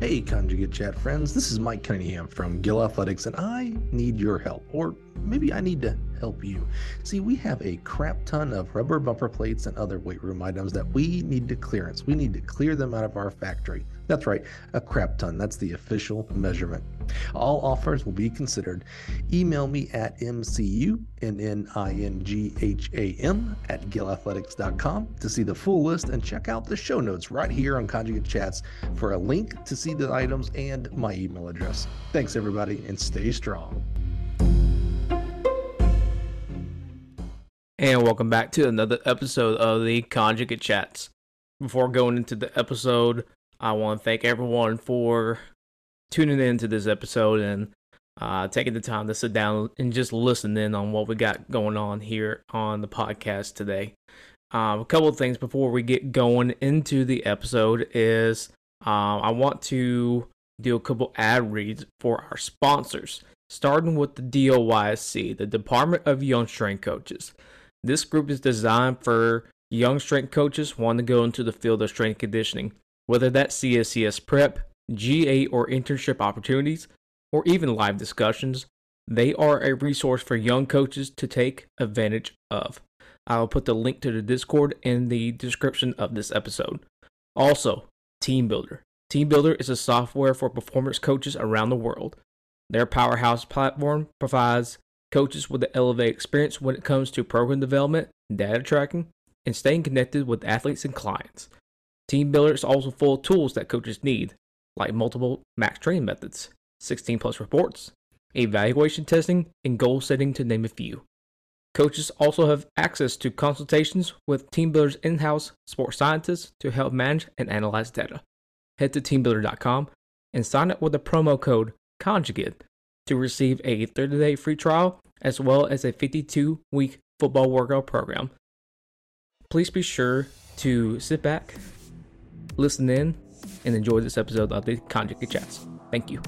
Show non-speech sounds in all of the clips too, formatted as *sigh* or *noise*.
Hey, Conjugate Chat friends, this is Mike Cunningham from Gill Athletics, and I need your help, or maybe I need to help you. See, we have a crap ton of rubber bumper plates and other weight room items that we need to clearance. We need to clear them out of our factory. That's right, a crap ton. That's the official measurement. All offers will be considered. Email me at mcunningham at gillathletics.com to see the full list and check out the show notes right here on Conjugate Chats for a link to see the items and my email address. Thanks, everybody, and stay strong. And welcome back to another episode of the Conjugate Chats. Before going into the episode, I want to thank everyone for tuning in to this episode and uh, taking the time to sit down and just listen in on what we got going on here on the podcast today. Um, a couple of things before we get going into the episode is um, I want to do a couple ad reads for our sponsors, starting with the DOYSC, the Department of Young Strength Coaches. This group is designed for young strength coaches wanting to go into the field of strength conditioning whether that's CSCS prep, GA or internship opportunities, or even live discussions, they are a resource for young coaches to take advantage of. I'll put the link to the Discord in the description of this episode. Also, TeamBuildr. Team Builder is a software for performance coaches around the world. Their powerhouse platform provides coaches with the elevated experience when it comes to program development, data tracking, and staying connected with athletes and clients. TeamBuildr is also full of tools that coaches need, like multiple max training methods, 16 plus reports, evaluation testing, and goal setting to name a few. Coaches also have access to consultations with TeamBuildr's in house sports scientists to help manage and analyze data. Head to teambuildr.com and sign up with the promo code CONJUGATE to receive a 30 day free trial as well as a 52 week football workout program. Please be sure to sit back, listen in, and enjoy this episode of the Conjugate Chats. Thank you.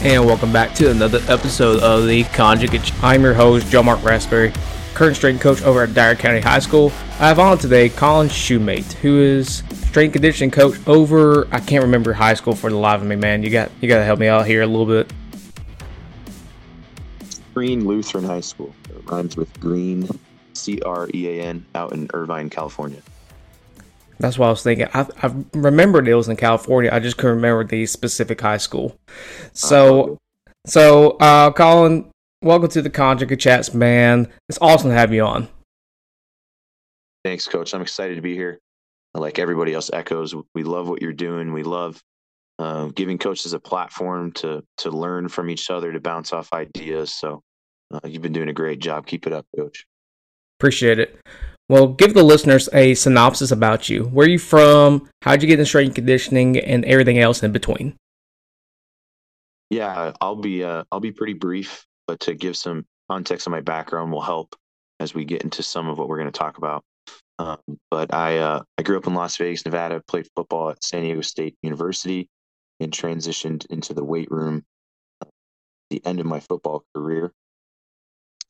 And welcome back to another episode of the Conjugate. I'm your host, Joe Mark Raspberry, current strength coach over at Dyer County High School. I have on today Colin Shumate, who is strength conditioning coach over I can't remember high school for the life of me, man. You got you got to help me out here a little bit. Crean Lutheran High School. It rhymes with Green, C R E A N, out in Irvine, California. That's what I was thinking. I, I remembered it was in California. I just couldn't remember the specific high school. So, uh, so uh, Colin, welcome to the Conjugate Chats, man. It's awesome to have you on. Thanks, Coach. I'm excited to be here like everybody else echoes, we love what you're doing. We love uh, giving coaches a platform to to learn from each other, to bounce off ideas. So uh, you've been doing a great job. Keep it up, coach. Appreciate it. Well, give the listeners a synopsis about you. Where are you from? How'd you get in strength conditioning, and everything else in between? Yeah, I'll be uh, I'll be pretty brief, but to give some context on my background will help as we get into some of what we're going to talk about. Um, but I uh, I grew up in Las Vegas, Nevada. Played football at San Diego State University, and transitioned into the weight room. At the end of my football career,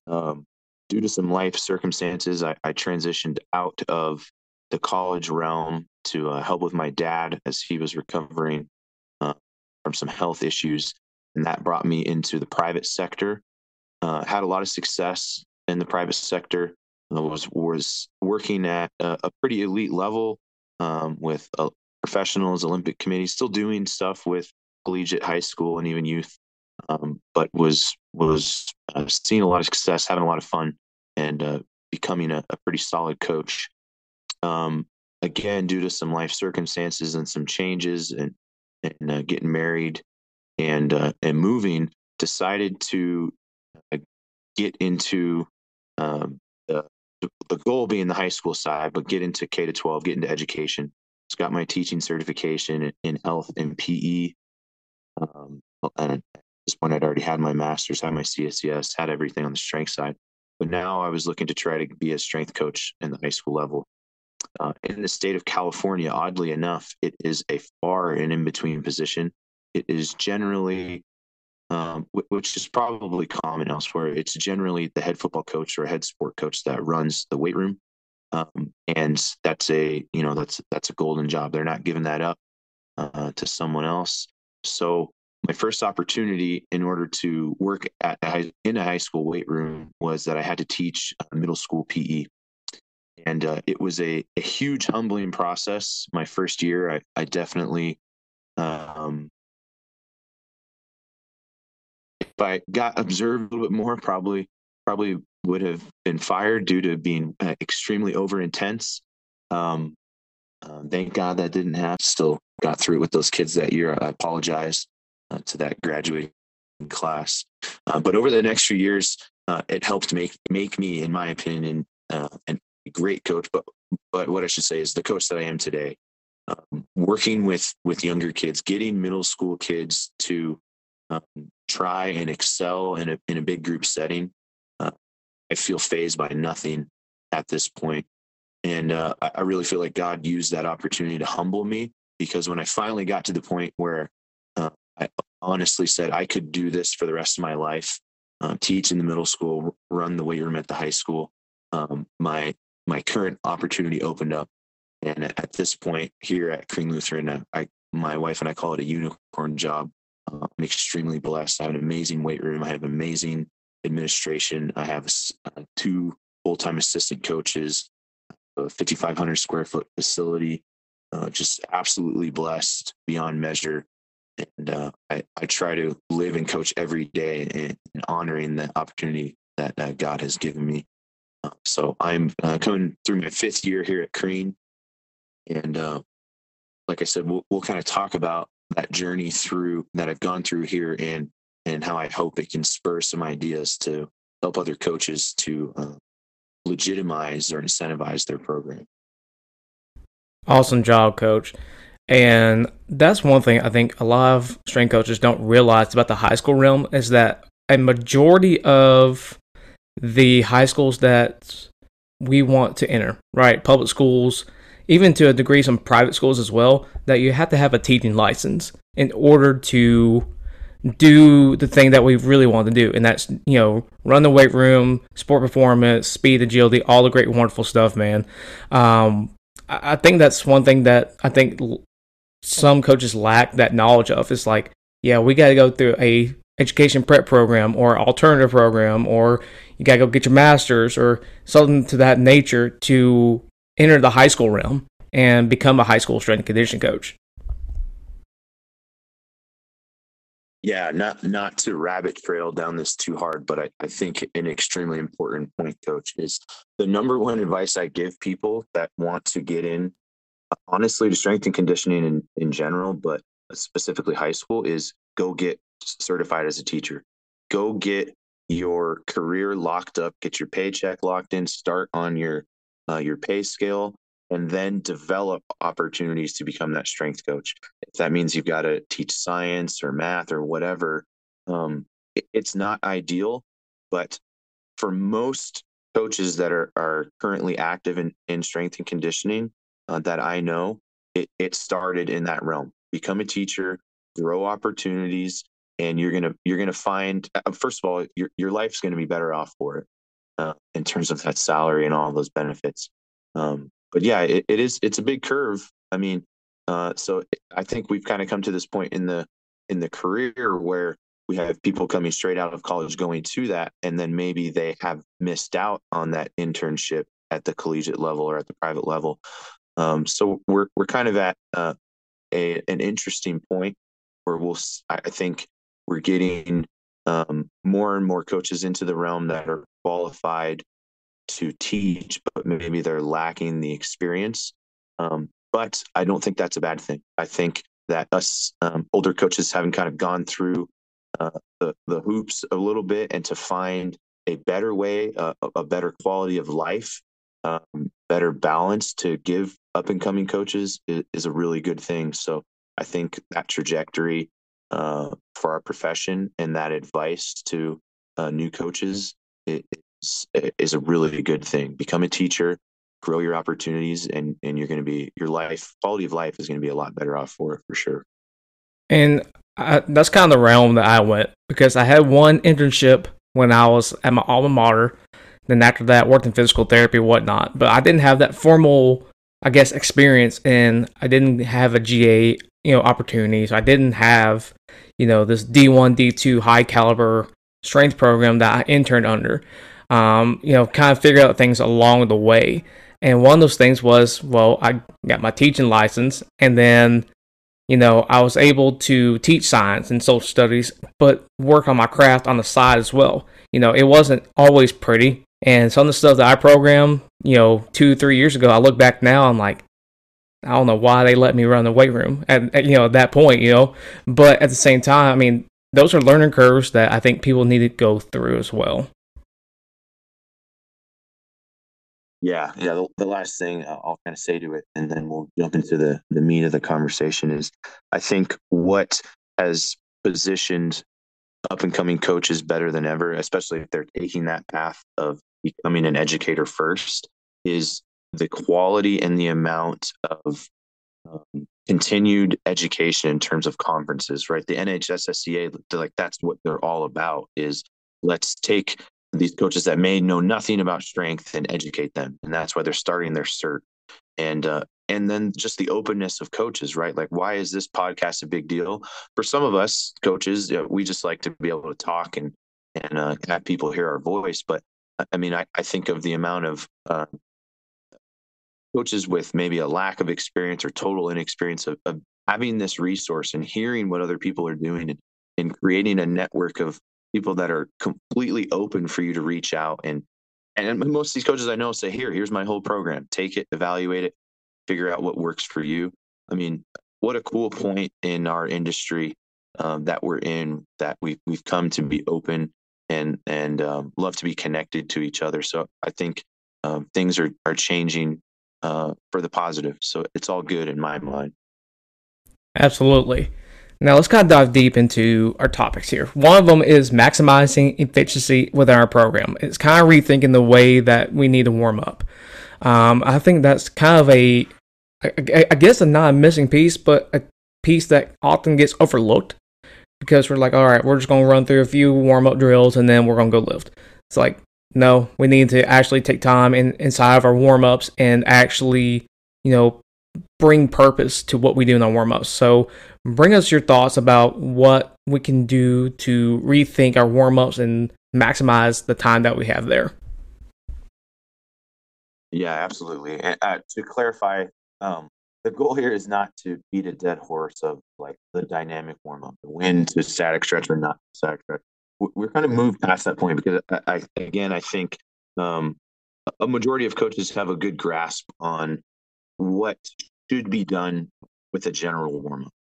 um, due to some life circumstances, I, I, transitioned out of the college realm to uh, help with my dad as he was recovering uh, from some health issues, and that brought me into the private sector. Uh, had a lot of success in the private sector was was working at a, a pretty elite level um, with uh, professionals, Olympic committee, still doing stuff with collegiate, high school, and even youth, um, but was was uh, seeing a lot of success, having a lot of fun, and uh, becoming a, a, pretty solid coach. Um, again, due to some life circumstances and some changes, and and uh, getting married and uh, and moving, decided to uh, get into um, the goal being the high school side, but get into K to 12, get into education. Just got my teaching certification in health and PE. Um, and at this point, I'd already had my master's, had my CSCS, had everything on the strength side. But now I was looking to try to be a strength coach in the high school level. Uh, in the state of California, oddly enough, it is a far and in between position. It is generally, um, which is probably common elsewhere, it's generally the head football coach or head sport coach that runs the weight room. Um, and that's a, you know, that's, that's a golden job. They're not giving that up uh, to someone else. So my first opportunity in order to work at in a high school weight room was that I had to teach middle school PE. And uh, it was a, a huge humbling process. My first year, I, I definitely, um, if I got observed a little bit more, probably probably would have been fired due to being uh, extremely over intense. Um, uh, thank God that didn't happen. Still got through it with those kids that year. I apologize uh, to that graduating class. Uh, but over the next few years, uh, it helped make make me, in my opinion, uh, a great coach. But but what I should say is the coach that I am today, um, working with with younger kids, getting middle school kids to um, try and excel in a in a big group setting. Uh, I feel phased by nothing at this point. And uh, I really feel like God used that opportunity to humble me because when I finally got to the point where uh, I honestly said I could do this for the rest of my life, uh, teach in the middle school, run the weight room at the high school, um, my my current opportunity opened up. And at this point here at Crean Lutheran, I, my wife and I call it a unicorn job. Uh, I'm extremely blessed. I have an amazing weight room. I have amazing administration. I have uh, two full-time assistant coaches, a 5,500 square foot facility, uh, just absolutely blessed beyond measure. And uh, I, I try to live and coach every day in, in honoring the opportunity that uh, God has given me. Uh, so I'm uh, coming through my fifth year here at Crean. And uh, like I said, we'll, we'll kind of talk about that journey through that I've gone through here and and how I hope it can spur some ideas to help other coaches to uh, legitimize or incentivize their program. Awesome job, coach. And that's one thing I think a lot of strength coaches don't realize about the high school realm is that a majority of the high schools that we want to enter, right? Public schools, even to a degree, some private schools as well, that you have to have a teaching license in order to do the thing that we really want to do, and that's you know run the weight room, sport performance, speed, agility, all the great, wonderful stuff, man. Um, I think that's one thing that I think some coaches lack that knowledge of. It's like, yeah, we got to go through a education prep program or alternative program, or you got to go get your master's or something to that nature to enter the high school realm and become a high school strength and conditioning coach. Yeah, not not to rabbit trail down this too hard, but I, I think an extremely important point, coach, is the number one advice I give people that want to get in, honestly, to strength and conditioning in, in general, but specifically high school, is go get certified as a teacher. Go get your career locked up, get your paycheck locked in, start on your uh, your pay scale, and then develop opportunities to become that strength coach. If that means you've got to teach science or math or whatever, um, it, it's not ideal. But for most coaches that are, are currently active in, in strength and conditioning uh, that I know, it, it started in that realm. Become a teacher, grow opportunities, and you're gonna you're gonna find uh, first of all your your life's gonna be better off for it uh, in terms of that salary and all those benefits. Um, but yeah, it, it is. It's a big curve. I mean, uh, so I think we've kind of come to this point in the in the career where we have people coming straight out of college going to that, and then maybe they have missed out on that internship at the collegiate level or at the private level. Um, so we're we're kind of at uh, a an interesting point where we'll. I think we're getting um, more and more coaches into the realm that are qualified to teach, but maybe they're lacking the experience. Um, but I don't think that's a bad thing. I think that us um, older coaches having kind of gone through uh, the, the hoops a little bit and to find a better way, uh, a better quality of life, um, better balance to give up and coming coaches is, is, a really good thing. So I think that trajectory uh, for our profession and that advice to uh, new coaches is, is a really good thing. Become a teacher, grow your opportunities, and and you're going to be your life quality of life is going to be a lot better off for it for sure. And I, that's kind of the realm that I went because I had one internship when I was at my alma mater. Then after that, worked in physical therapy, whatnot. But I didn't have that formal, I guess, experience, and I didn't have a GA, you know, opportunities. I didn't have, you know, this D1, D2 high caliber strength program that I interned under. Um, you know, kind of figure out things along the way. And one of those things was, well, I got my teaching license, and then you know, I was able to teach science and social studies, but work on my craft on the side as well. You know, it wasn't always pretty. And some of the stuff that I programmed, you know, two, three years ago, I look back now, I'm like, I don't know why they let me run the weight room at, at, you know, at that point, you know. But at the same time, I mean, those are learning curves that I think people need to go through as well. Yeah, yeah. The, the last thing I'll kind of say to it, and then we'll jump into the the meat of the conversation is, I think what has positioned up and coming coaches better than ever, especially if they're taking that path of becoming an educator first, is the quality and the amount of um, continued education in terms of conferences. Right, the NHSSCA, like that's what they're all about. Is let's take these coaches that may know nothing about strength and educate them and that's why they're starting their cert and uh, and then just the openness of coaches right like why is this podcast a big deal for some of us coaches you know, we just like to be able to talk and and uh, have people hear our voice but i mean i, I think of the amount of uh, coaches with maybe a lack of experience or total inexperience of, of having this resource and hearing what other people are doing and, and creating a network of people that are completely open for you to reach out and and most of these coaches I know say, here, here's my whole program. Take it, evaluate it, figure out what works for you. I mean, what a cool point in our industry um, that we're in that we've we've come to be open and and um, love to be connected to each other. So I think um, things are are changing uh, for the positive. So it's all good in my mind. Absolutely. Now let's kind of dive deep into our topics here. One of them is maximizing efficiency within our program. It's kind of rethinking the way that we need to warm up. Um, I think that's kind of a, I guess, a not a missing piece, but a piece that often gets overlooked because we're like, all right, we're just going to run through a few warm up drills and then we're going to go lift. It's like, no, we need to actually take time in, inside of our warm ups and actually, you know, bring purpose to what we do in our warm ups. So, bring us your thoughts about what we can do to rethink our warm ups and maximize the time that we have there. Yeah, absolutely. And uh, to clarify, um, the goal here is not to beat a dead horse of like the dynamic warm up, when to static stretch or not static stretch. We're kind of moved past that point because I, I again, I think um, a majority of coaches have a good grasp on what should be done with a general warm up.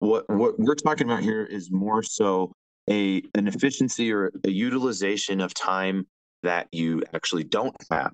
What what we're talking about here is more so a an efficiency or a utilization of time that you actually don't have.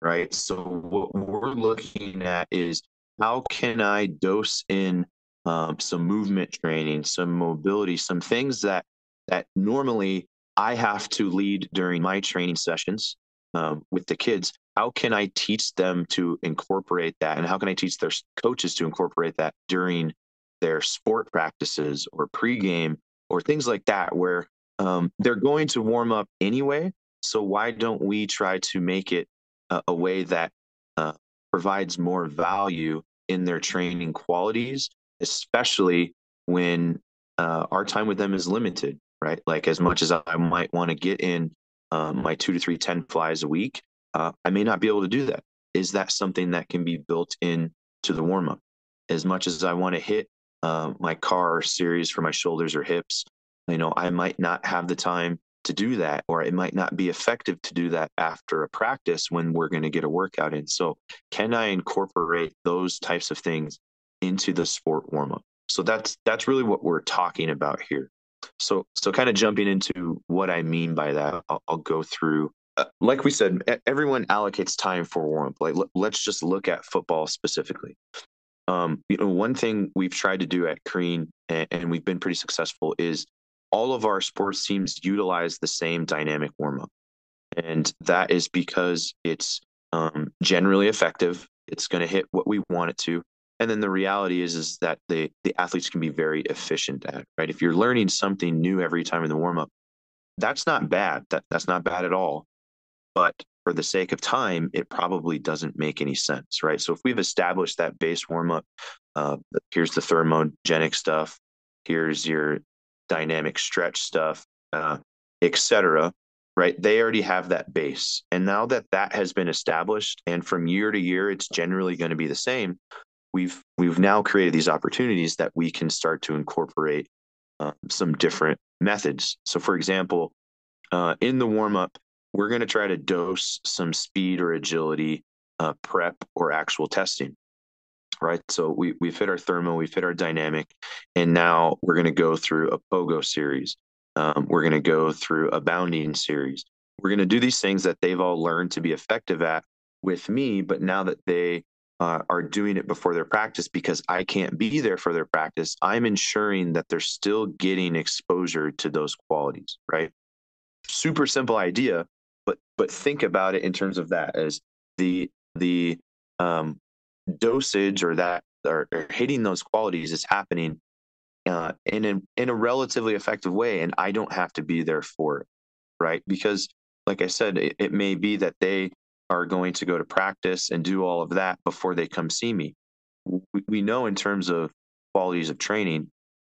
Right. So what we're looking at is how can I dose in um, some movement training, some mobility, some things that that normally I have to lead during my training sessions um, with the kids how can I teach them to incorporate that? And how can I teach their coaches to incorporate that during their sport practices or pregame or things like that, where um, they're going to warm up anyway. So why don't we try to make it a, way that uh, provides more value in their training qualities, especially when uh, our time with them is limited, right? Like as much as I might want to get in um, my two to three 10 flies a week, uh, I may not be able to do that. Is that something that can be built in to the warm up? As much as I want to hit uh, my CAR series for my shoulders or hips, you know, I might not have the time to do that, or it might not be effective to do that after a practice when we're going to get a workout in. So, can I incorporate those types of things into the sport warm up? So that's that's really what we're talking about here. So so kind of jumping into what I mean by that, I'll, I'll go through uh, like we said, everyone allocates time for warmth. Like, let's just look at football specifically. Um, you know, one thing we've tried to do at Crean, and, and we've been pretty successful, is all of our sports teams utilize the same dynamic warm up, and that is because it's um, generally effective. It's going to hit what we want it to. And then the reality is is that the the athletes can be very efficient at right. If you're learning something new every time in the warm up, that's not bad. That that's not bad at all. But for the sake of time, it probably doesn't make any sense, right? So if we've established that base warm up, uh, here's the thermogenic stuff, here's your dynamic stretch stuff, uh, etc. Right? They already have that base, and now that that has been established, and from year to year, it's generally going to be the same. We've we've now created these opportunities that we can start to incorporate uh, some different methods. So, for example, uh, in the warm up, we're going to try to dose some speed or agility uh, prep or actual testing. Right. So we, we've hit our thermo, we've hit our dynamic, and now we're going to go through a POGO series. Um, we're going to go through a bounding series. We're going to do these things that they've all learned to be effective at with me, but now that they uh, are doing it before their practice because I can't be there for their practice, I'm ensuring that they're still getting exposure to those qualities, right? Super simple idea, but but think about it in terms of that as the the um, dosage or that or, or, hitting those qualities is happening uh, in a, in a relatively effective way, and I don't have to be there for it, right? Because like I said, it, it may be that they are going to go to practice and do all of that before they come see me. We, know in terms of qualities of training,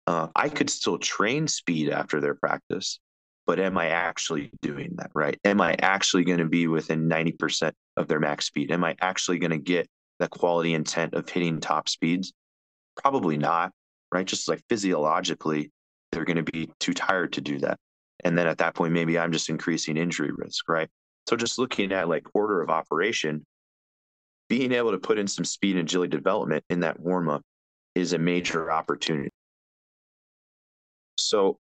uh, I could still train speed after their practice, but am I actually doing that right? Am I actually going to be within 90% of their max speed? Am I actually going to get the quality intent of hitting top speeds? Probably not, right? Just like physiologically, they're going to be too tired to do that. And then at that point, maybe I'm just increasing injury risk, right? So just looking at like order of operation, being able to put in some speed and agility development in that warm up is a major opportunity. So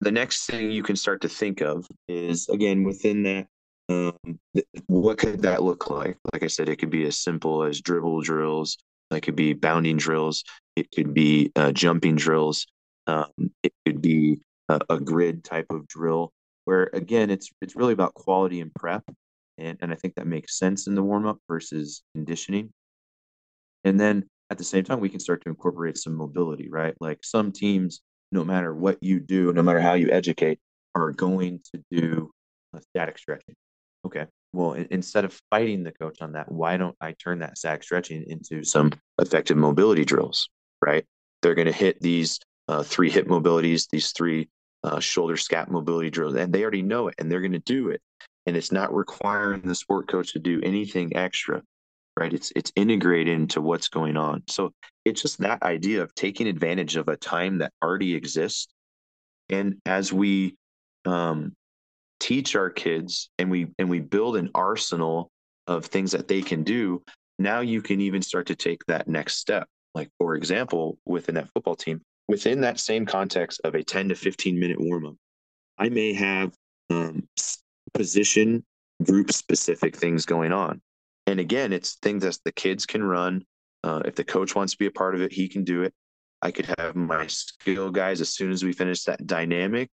the next thing you can start to think of is again within that um, what could that look like like i said it could be as simple as dribble drills it could be bounding drills it could be uh, jumping drills um, it could be a, a, grid type of drill where again it's it's really about quality and prep and, and i think that makes sense in the warm-up versus conditioning and then at the same time we can start to incorporate some mobility right like some teams no matter what you do, no matter how you educate, are going to do static stretching. Okay. Well, instead of fighting the coach on that, why don't I turn that static stretching into some effective mobility drills? Right. They're going to hit these uh, three hip mobilities, these three uh, shoulder scap mobility drills, and they already know it and they're going to do it. And it's not requiring the sport coach to do anything extra right? It's it's integrated into what's going on. So it's just that idea of taking advantage of a time that already exists. And as we um, teach our kids and we and we build an arsenal of things that they can do, now you can even start to take that next step. Like for example, within that football team, within that same context of a 10 to 15 minute warm up, I may have um, position group specific things going on. And again, it's things that the kids can run. Uh, if the coach wants to be a part of it, he can do it. I could have my skill guys as soon as we finish that dynamic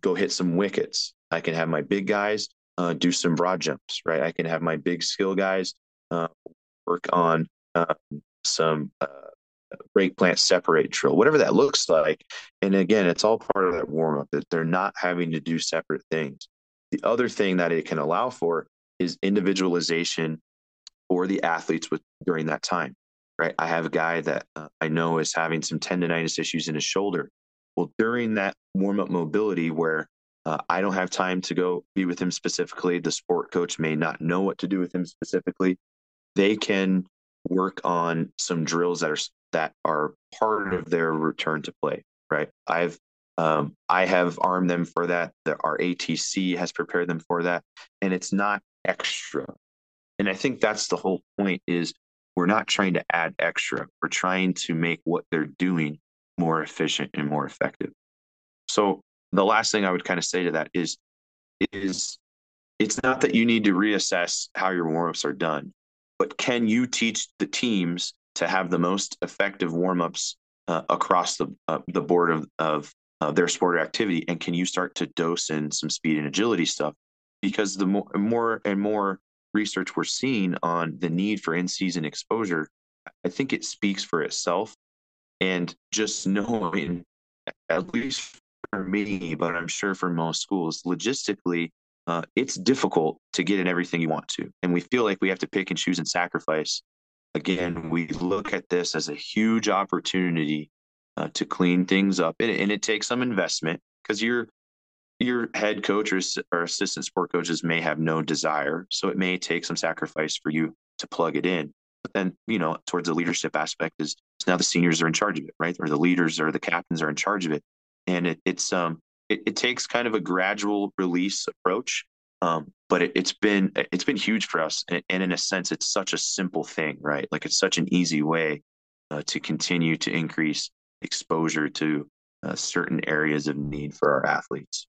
go hit some wickets. I can have my big guys uh, do some broad jumps, right? I can have my big skill guys uh, work on uh, some break plant separate drill, whatever that looks like. And again, it's all part of that warm up that they're not having to do separate things. The other thing that it can allow for is individualization for the athletes with during that time right i have a guy that uh, i know is having some tendonitis issues in his shoulder well during that warm up mobility where uh, i don't have time to go be with him specifically the sport coach may not know what to do with him specifically they can work on some drills that are that are part of their return to play right i've um, I have armed them for that. The, our ATC has prepared them for that, and it's not extra. And I think that's the whole point is we're not trying to add extra. We're trying to make what they're doing more efficient and more effective. So the last thing I would kind of say to that is is it's not that you need to reassess how your warm-ups are done, but can you teach the teams to have the most effective warm-ups uh, across the uh, the board of of uh, their sport or activity, and can you start to dose in some speed and agility stuff because the more, more and more research we're seeing on the need for in-season exposure, I think it speaks for itself. And just knowing, at least for me, but I'm sure for most schools, logistically, uh, it's difficult to get in everything you want to. And we feel like we have to pick and choose and sacrifice. Again, we look at this as a huge opportunity uh, to clean things up. And, and it takes some investment because your your head coach or, or assistant sport coaches may have no desire. So it may take some sacrifice for you to plug it in. But then, you know, towards the leadership aspect is, now the seniors are in charge of it, right? Or the leaders or the captains are in charge of it. And it, it's um it, it takes kind of a gradual release approach. Um, but it, has been it's been huge for us, and, and, in a sense, it's such a simple thing, right? Like it's such an easy way uh, to continue to increase exposure to uh, certain areas of need for our athletes.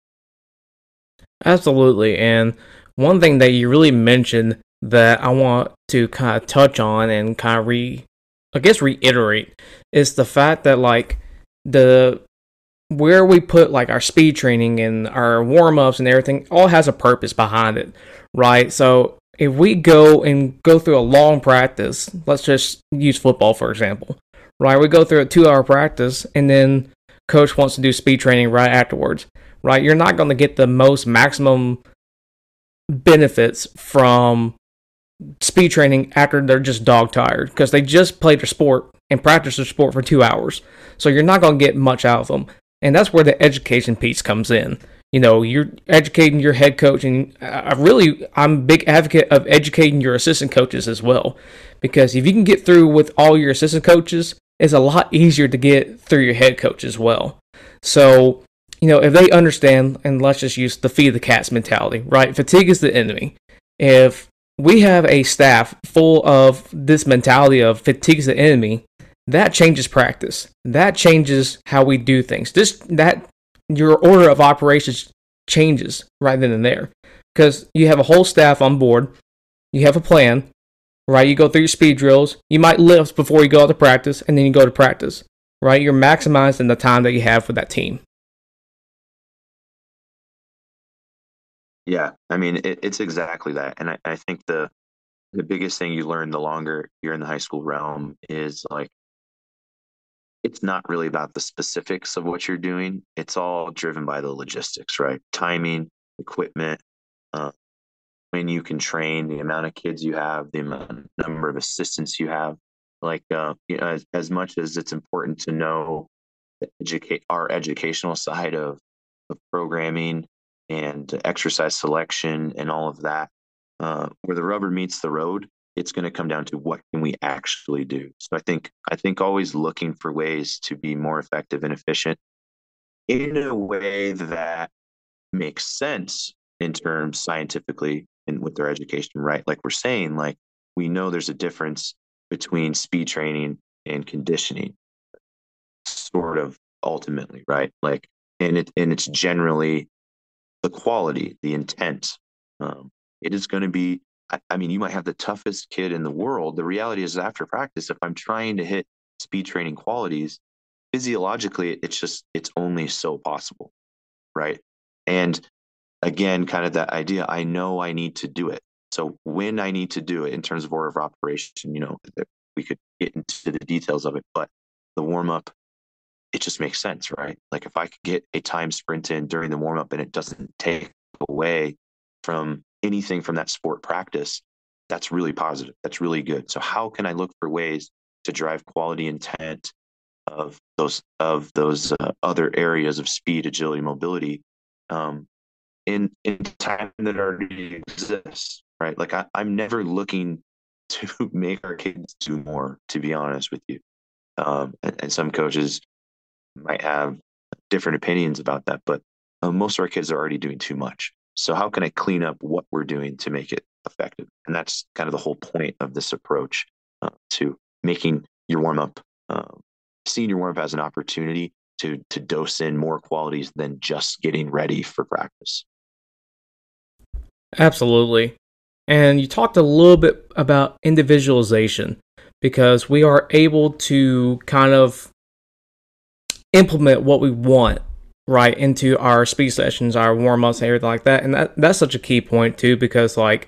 Absolutely. And one thing that you really mentioned that I want to kind of touch on and kind of re, I guess, reiterate is the fact that, like, the where we put like our speed training and our warm ups and everything all has a purpose behind it, right? So if we go and go through a long practice, let's just use football for example, right? We go through a two hour practice and then coach wants to do speed training right afterwards, right? You're not going to get the most maximum benefits from speed training after they're just dog tired because they just played their sport and practiced their sport for two hours. So you're not going to get much out of them. And that's where the education piece comes in. You know, you're educating your head coach, and I really, I'm a big advocate of educating your assistant coaches as well. Because if you can get through with all your assistant coaches, it's a lot easier to get through your head coach as well. So, you know, if they understand, and let's just use the feed the cats mentality, right? Fatigue is the enemy. If we have a staff full of this mentality of fatigue is the enemy, that changes practice. That changes how we do things. This that your order of operations changes right then and there because you have a whole staff on board. You have a plan, right? You go through your speed drills. You might lift before you go out to practice, and then you go to practice, right? You're maximizing the time that you have for that team. Yeah, I mean it, it's exactly that, and I, I think the the biggest thing you learn the longer you're in the high school realm is like it's not really about the specifics of what you're doing. It's all driven by the logistics, right? Timing, equipment, uh, when you can train, the amount of kids you have, the amount, number of assistants you have. Like, uh, you know, as, as much as it's important to know educate our educational side of, of programming and exercise selection and all of that, uh, where the rubber meets the road, it's going to come down to what can we actually do. So i think i think always looking for ways to be more effective and efficient in a way that makes sense in terms scientifically and with their education right? Like we're saying like we know there's a difference between speed training and conditioning sort of ultimately right? Like and it and it's generally the quality the intent um, it is going to be I, mean, you might have the toughest kid in the world. The reality is, after practice, if I'm trying to hit speed training qualities, physiologically, it's just, it's only so possible. Right. And again, kind of that idea, I know I need to do it. So when I need to do it in terms of order of operation, you know, we could get into the details of it, but the warm up, it just makes sense, right? Like if I could get a time sprint in during the warm up and it doesn't take away from anything from that sport practice, that's really positive. That's really good. So how can I look for ways to drive quality intent of those of those uh, other areas of speed, agility, mobility um, in in time that already exists, right? Like I, I'm never looking *laughs* to make our kids do more. To be honest with you, um, and, and some coaches might have different opinions about that, but uh, most of our kids are already doing too much. So how can I clean up what we're doing to make it effective? And that's kind of the whole point of this approach uh, to making your warm up, uh, seeing your warm up as an opportunity to to dose in more qualities than just getting ready for practice. Absolutely. And you talked a little bit about individualization because we are able to kind of implement what we want right into our speed sessions, our warm ups, and everything like that. And that that's such a key point too, because like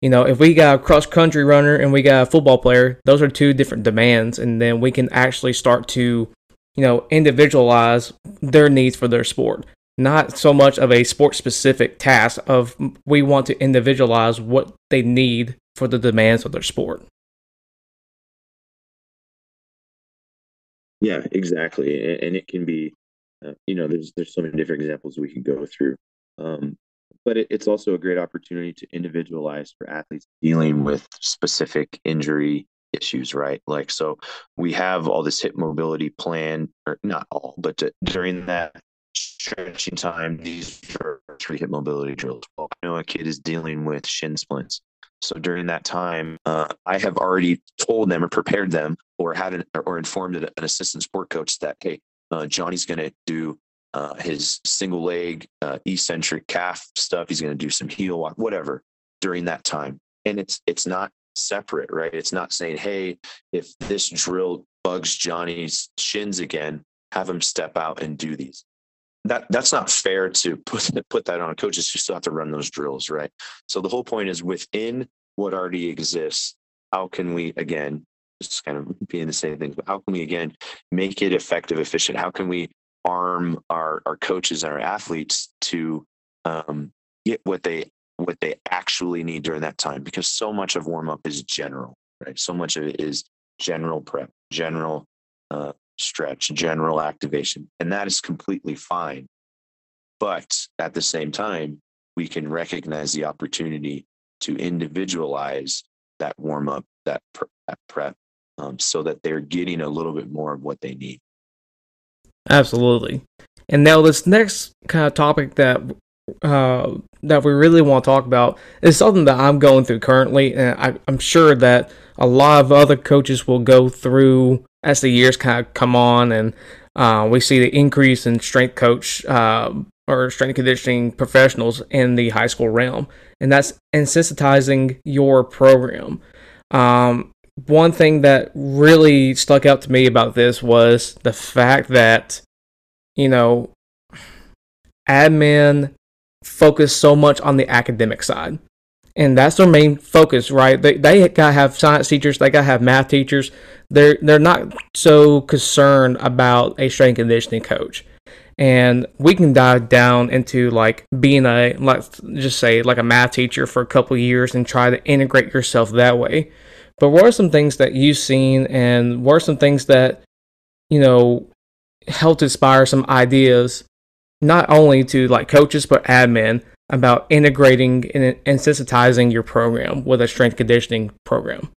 You know, if we got a cross country runner and we got a football player, those are two different demands. And then we can actually start to, you know, individualize their needs for their sport. Not so much of a sport specific task of we want to individualize what they need for the demands of their sport. Yeah, exactly. And it can be, uh, you know, there's there's so many different examples we can go through. Um, but it, it's also a great opportunity to individualize for athletes dealing with specific injury issues, right? Like, so we have all this hip mobility plan, or not all, but to, during that stretching time, these are three hip mobility drills. Well, I know a kid is dealing with shin splints. So during that time, uh, I have already told them or prepared them or had an, or informed an assistant sport coach that, hey, uh, Johnny's going to do uh, his single leg uh, eccentric calf stuff. He's going to do some heel walk, whatever during that time. And it's it's not separate, right? It's not saying, hey, if this drill bugs Johnny's shins again, have him step out and do these. That that's not fair to put *laughs* put that on coaches who still have to run those drills, right? So the whole point is within what already exists, how can we again just kind of being the same thing, but how can we again make it effective, efficient? How can we arm our our coaches and our athletes to um, get what they what they actually need during that time? Because so much of warm up is general right? So much of it is general prep general uh, stretch general activation and that is completely fine. But at the same time we can recognize the opportunity to individualize that warm up that, that prep um, so that they're getting a little bit more of what they need Absolutely. And now this next kind of topic that uh, that we really want to talk about is something that I'm going through currently, and I, am sure that a lot of other coaches will go through as the years kind of come on, and uh, we see the increase in strength coach uh, or strength conditioning professionals in the high school realm, and that's insensitizing your program. Um, one thing that really stuck out to me about this was the fact that, you know, admin focus so much on the academic side. And that's their main focus, right? They, they gotta have science teachers, they gotta have math teachers. They're they're not so concerned about a strength conditioning coach. And we can dive down into like being a let's just say like a math teacher for a couple years and try to integrate yourself that way. But what are some things that you've seen, and what are some things that you know helped inspire some ideas, not only to like coaches but admin about integrating and, and sensitizing your program with a strength conditioning program?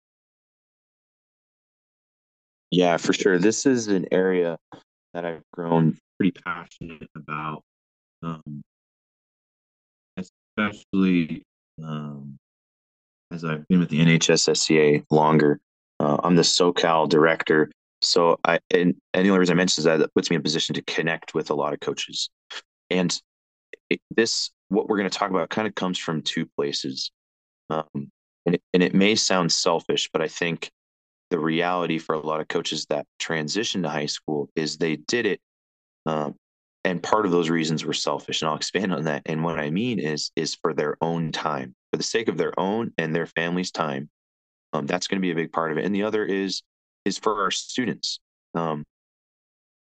Yeah, for sure. This is an area that I've grown pretty passionate about, um, especially um, as I've been with the NHSSCA longer. Uh, I'm the SoCal director. So I and, and the only reason I mention is that that puts me in a position to connect with a lot of coaches. And it, this what we're going to talk about kind of comes from two places. Um, and it, and it may sound selfish, but I think the reality for a lot of coaches that transition to high school is they did it um, and part of those reasons were selfish and i'll expand on that. And what i mean is is for their own time for the sake of their own and their family's time um, that's going to be a big part of it. And the other is is for our students. Um,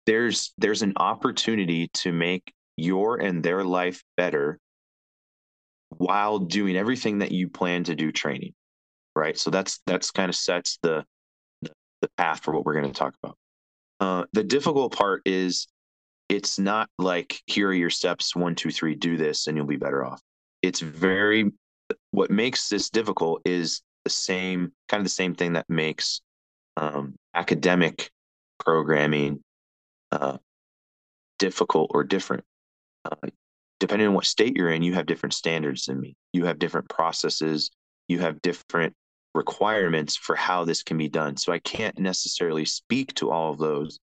there's there's an opportunity to make your and their life better while doing everything that you plan to do training right? So that's that's kind of sets the the path for what we're going to talk about. Uh, the difficult part is it's not like here are your steps one two three do this and you'll be better off. It's very what makes this difficult is the same kind of the same thing that makes um, academic programming uh, difficult or different. Uh, depending on what state you're in you have different standards than me. You have different processes. You have different requirements for how this can be done. So i can't necessarily speak to all of those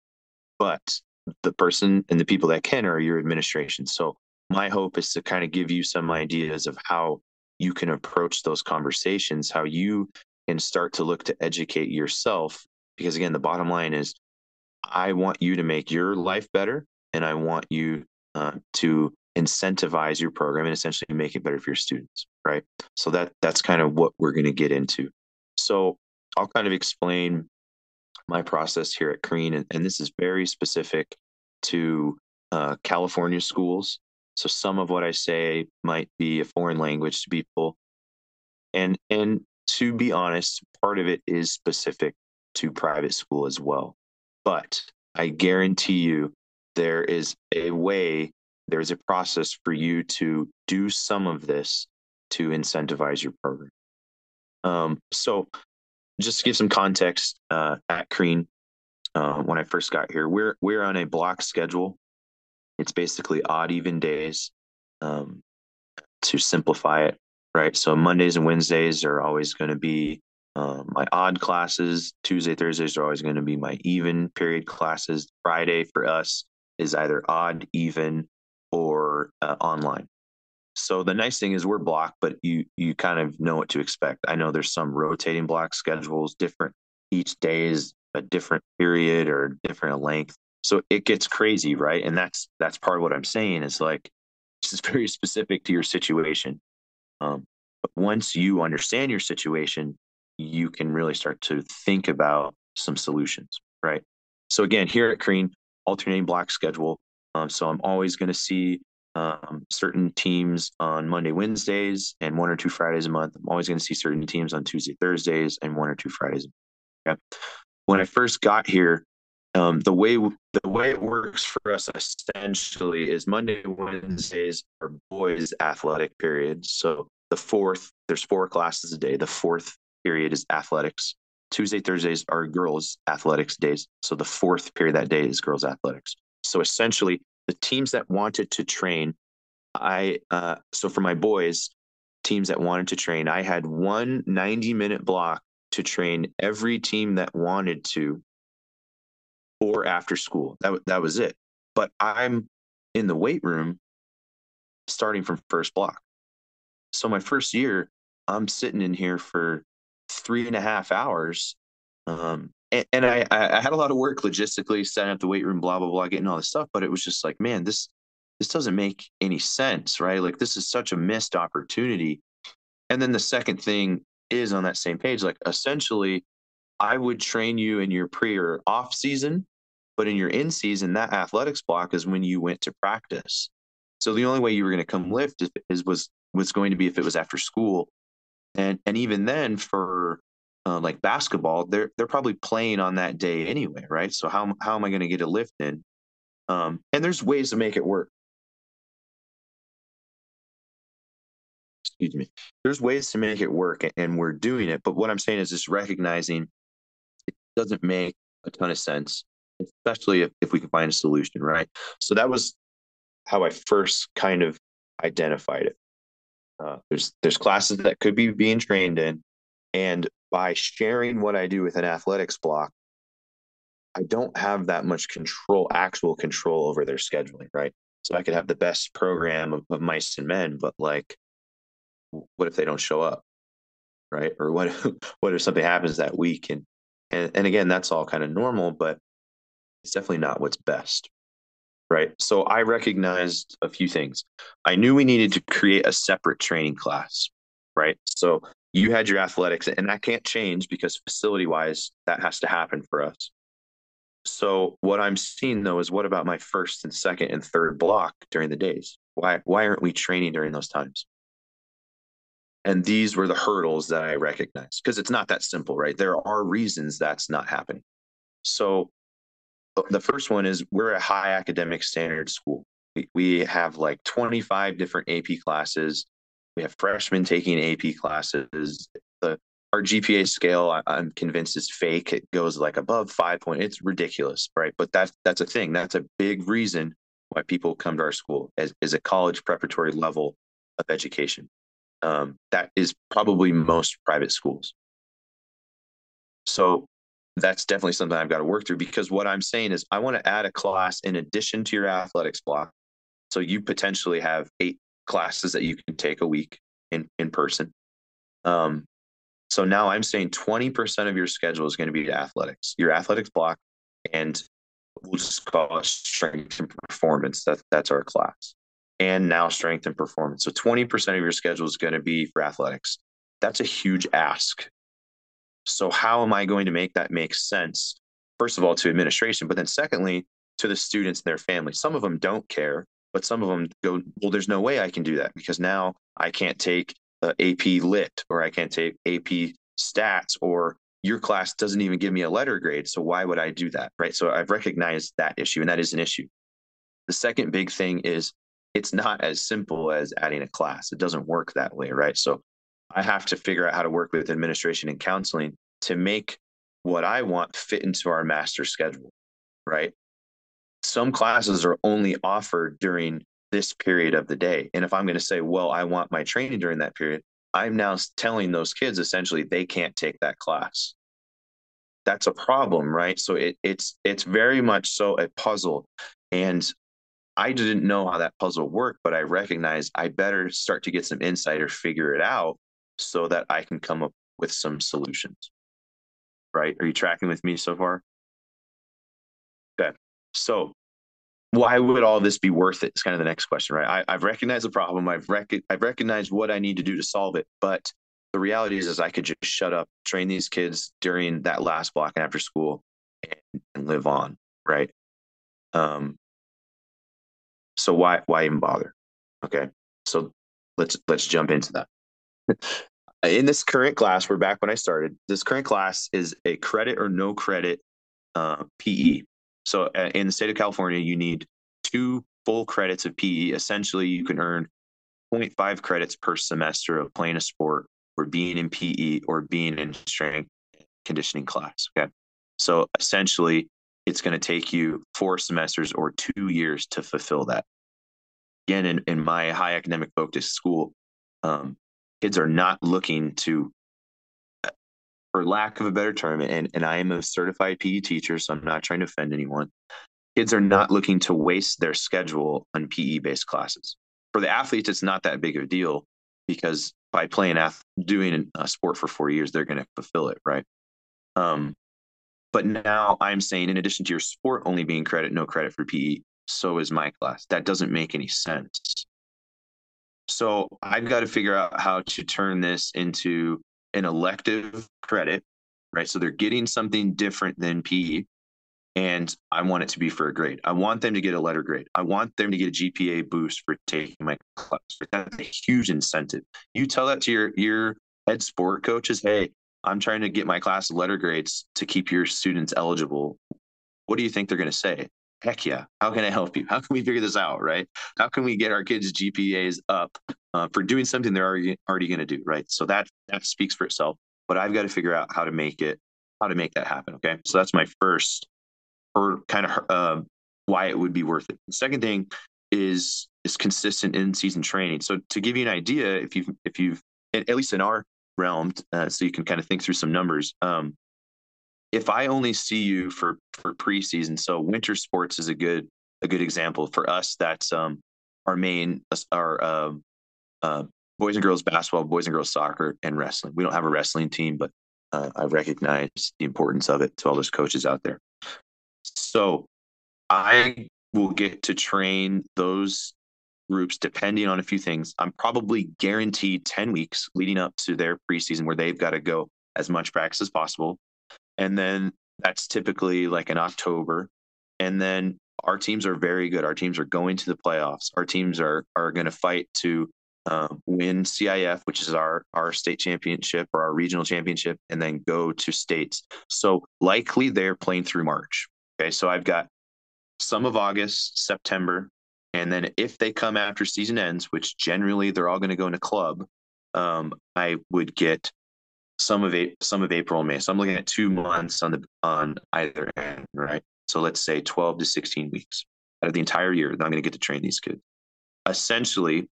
but the person and the people that can are your administration. So my hope is to kind of give you some ideas of how you can approach those conversations, how you can start to look to educate yourself. Because again, the bottom line is I want you to make your life better and I want you uh, to incentivize your program and essentially make it better for your students, right? So that that's kind of what we're going to get into. So I'll kind of explain my process here at Crean, and, and this is very specific to uh, California schools. So some of what I say might be a foreign language to people, and and to be honest, part of it is specific to private school as well. But I guarantee you, there is a way, there's a process for you to do some of this to incentivize your program. Um, so just to give some context uh, at Crean, uh, when I first got here, we're we're on a block schedule. It's basically odd even days um, to simplify it, right? So Mondays and Wednesdays are always going to be uh, my odd classes. Tuesday, Thursdays are always going to be my even period classes. Friday for us is either odd, even, or uh, online. So the nice thing is we're blocked, but you you kind of know what to expect. I know there's some rotating block schedules, different each day is a different period or different length. So it gets crazy, right? And that's that's part of what I'm saying is like this is *laughs* very specific to your situation. Um, but once you understand your situation, you can really start to think about some solutions, right? So again, here at Crean, alternating block schedule. Um, so I'm always going to see um, certain teams on Monday, Wednesdays, and one or two Fridays a month. I'm always going to see certain teams on Tuesday, Thursdays, and one or two Fridays. Okay. When I first got here, um, the way the way it works for us essentially is Monday, Wednesdays are boys' athletic periods. So the fourth, there's four classes a day. The fourth period is athletics. Tuesday, Thursdays are girls' athletics days. So the fourth period that day is girls' athletics. So essentially, the teams that wanted to train, I uh, so for my boys, teams that wanted to train, I had one 90 minute block to train every team that wanted to or after school. That that was it. But I'm in the weight room starting from first block. So my first year, I'm sitting in here for three and a half hours um, and, and I, I had a lot of work logistically setting up the weight room, blah blah blah, getting all this stuff. But it was just like, man, this this doesn't make any sense, right? Like this is such a missed opportunity. And then the second thing is on that same page, like essentially, I would train you in your pre or off season, but in your in season, that athletics block is when you went to practice. So the only way you were going to come lift is, is was was going to be if it was after school, and and even then for uh, like basketball, they're they're probably playing on that day anyway, right? So how how am I going to get a lift in? Um, and there's ways to make it work. Excuse me. There's ways to make it work, and we're doing it. But what I'm saying is just recognizing it doesn't make a ton of sense, especially if, if we can find a solution, right? So that was how I first kind of identified it. Uh, there's there's classes that could be being trained in, and by sharing what I do with an athletics block, I don't have that much control, actual control over their scheduling, right? So I could have the best program of, of mice and men, but like, what if they don't show up, right? Or what *laughs* what if something happens that week? And and and again, that's all kind of normal, but it's definitely not what's best, right? So I recognized a few things. I knew we needed to create a separate training class, right? So you had your athletics, and that can't change because facility wise, that has to happen for us. So what I'm seeing though is what about my first and second and third block during the days? Why why aren't we training during those times? And these were the hurdles that I recognized because it's not that simple, right? There are reasons that's not happening. So uh, the first one is we're a high academic standard school. We, we have like 25 different AP classes. We have freshmen taking AP classes. The our GPA scale, I, am convinced, is fake. It goes like above five point. It's ridiculous, right? But that's that's a thing. That's a big reason why people come to our school as is a college preparatory level of education. Um, that is probably most private schools. So that's definitely something I've got to work through because what I'm saying is I want to add a class in addition to your athletics block. So you potentially have eight classes that you can take a week in in person. Um, so now I'm saying 20% of your schedule is going to be athletics, your athletics block, and we'll just call it strength and performance. That, that's our class. and now strength and performance. So 20% of your schedule is going to be for athletics. That's a huge ask. So, how am I going to make that make sense? First of all, to administration, but then secondly, to the students and their families. Some of them don't care, but some of them go, well, there's no way I can do that because now I can't take AP Lit or I can't take AP Stats or your class doesn't even give me a letter grade. So why would I do that? Right. So I've recognized that issue and that is an issue. The second big thing is it's not as simple as adding a class. It doesn't work that way. Right. So I have to figure out how to work with administration and counseling to make what I want fit into our master schedule. Right. Some classes are only offered during this period of the day. And if I'm going to say, well, I want my training during that period, I'm now telling those kids essentially they can't take that class. That's a problem, right? So it, it's it's very much so a puzzle, and I didn't know how that puzzle worked, but I recognized I better start to get some insight or figure it out so that I can come up with some solutions. Right? Are you tracking with me so far? So why would all this be worth it? it? Is kind of the next question, right? I, have recognized the problem. I've rec- I've recognized what I need to do to solve it. But the reality is, is I could just shut up, train these kids during that last block after school, and, and live on, right? Um. So why why even bother? Okay, so let's let's jump into that. *laughs* In this current class, we're back when I started. This current class is a credit or no credit uh, PE. So uh, in the state of California, you need two full credits of PE. Essentially, you can earn 0.5 credits per semester of playing a sport or being in PE or being in strength conditioning class. Okay. So essentially, it's going to take you four semesters or two years to fulfill that. Again, in, in my high academic focused school, um, kids are not looking to for lack of a better term, and, and I am a certified PE teacher, so I'm not trying to offend anyone. Kids are not looking to waste their schedule on PE based classes. For the athletes, it's not that big of a deal because by playing ath- doing a sport for four years, they're going to fulfill it, right? Um, but now I'm saying, in addition to your sport only being credit, no credit for PE, so is my class. That doesn't make any sense. So I've got to figure out how to turn this into an elective credit, right? So they're getting something different than PE. And I want it to be for a grade. I want them to get a letter grade. I want them to get a GPA boost for taking my class. That's a huge incentive. You tell that to your your head sport coaches, hey, I'm trying to get my class letter grades to keep your students eligible. What do you think they're going to say? Heck yeah. How can I help you? How can we figure this out? Right? How can we get our kids' GPAs up uh, for doing something they're already already going to do, right? So that that speaks for itself. But I've got to figure out how to make it how to make that happen. Okay, so that's my first or kind of uh, why it would be worth it. The second thing is is consistent in season training. So to give you an idea, if you've if you've at least in our realm, uh, so you can kind of think through some numbers. Um, if I only see you for for preseason, so winter sports is a good a good example for us. That's um, our main our um, uh, boys and girls basketball, boys and girls soccer, and wrestling. We don't have a wrestling team, but uh, I recognize the importance of it to all those coaches out there. So I will get to train those groups depending on a few things. I'm probably guaranteed 10 weeks leading up to their preseason where they've got to go as much practice as possible. And then that's typically like in October. And then our teams are very good. Our teams are going to the playoffs. Our teams are are going to fight to uh, win CIF, which is our our state championship or our regional championship, and then go to states. So likely they're playing through March. Okay, so I've got some of August, September, and then if they come after season ends, which generally they're all going to go into club, um, I would get some of it, some of April and May. So I'm looking at two months on the on either end, right? So let's say 12 to 16 weeks out of the entire year that I'm going to get to train these kids. Essentially,